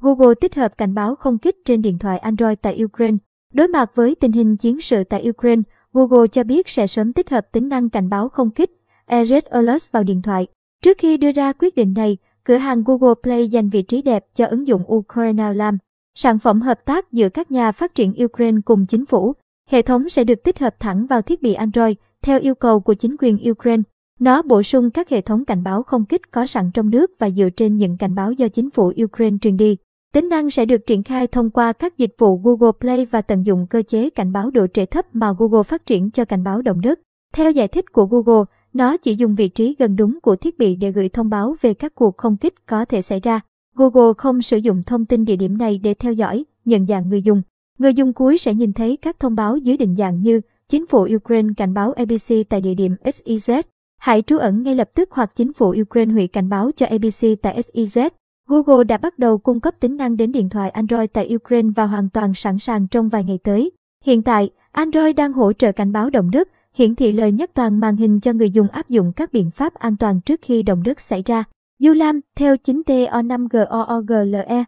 Google tích hợp cảnh báo không kích trên điện thoại Android tại Ukraine. Đối mặt với tình hình chiến sự tại Ukraine, Google cho biết sẽ sớm tích hợp tính năng cảnh báo không kích Red Alert vào điện thoại. Trước khi đưa ra quyết định này, cửa hàng Google Play dành vị trí đẹp cho ứng dụng Ukraine alarm Sản phẩm hợp tác giữa các nhà phát triển Ukraine cùng chính phủ. Hệ thống sẽ được tích hợp thẳng vào thiết bị Android theo yêu cầu của chính quyền Ukraine. Nó bổ sung các hệ thống cảnh báo không kích có sẵn trong nước và dựa trên những cảnh báo do chính phủ Ukraine truyền đi. Tính năng sẽ được triển khai thông qua các dịch vụ Google Play và tận dụng cơ chế cảnh báo độ trễ thấp mà Google phát triển cho cảnh báo động đất. Theo giải thích của Google, nó chỉ dùng vị trí gần đúng của thiết bị để gửi thông báo về các cuộc không kích có thể xảy ra. Google không sử dụng thông tin địa điểm này để theo dõi, nhận dạng người dùng. Người dùng cuối sẽ nhìn thấy các thông báo dưới định dạng như Chính phủ Ukraine cảnh báo ABC tại địa điểm XYZ. Hãy trú ẩn ngay lập tức hoặc chính phủ Ukraine hủy cảnh báo cho ABC tại XYZ. Google đã bắt đầu cung cấp tính năng đến điện thoại Android tại Ukraine và hoàn toàn sẵn sàng trong vài ngày tới. Hiện tại, Android đang hỗ trợ cảnh báo động đất, hiển thị lời nhắc toàn màn hình cho người dùng áp dụng các biện pháp an toàn trước khi động đất xảy ra. Du Lam, theo 9TO5GOOGLE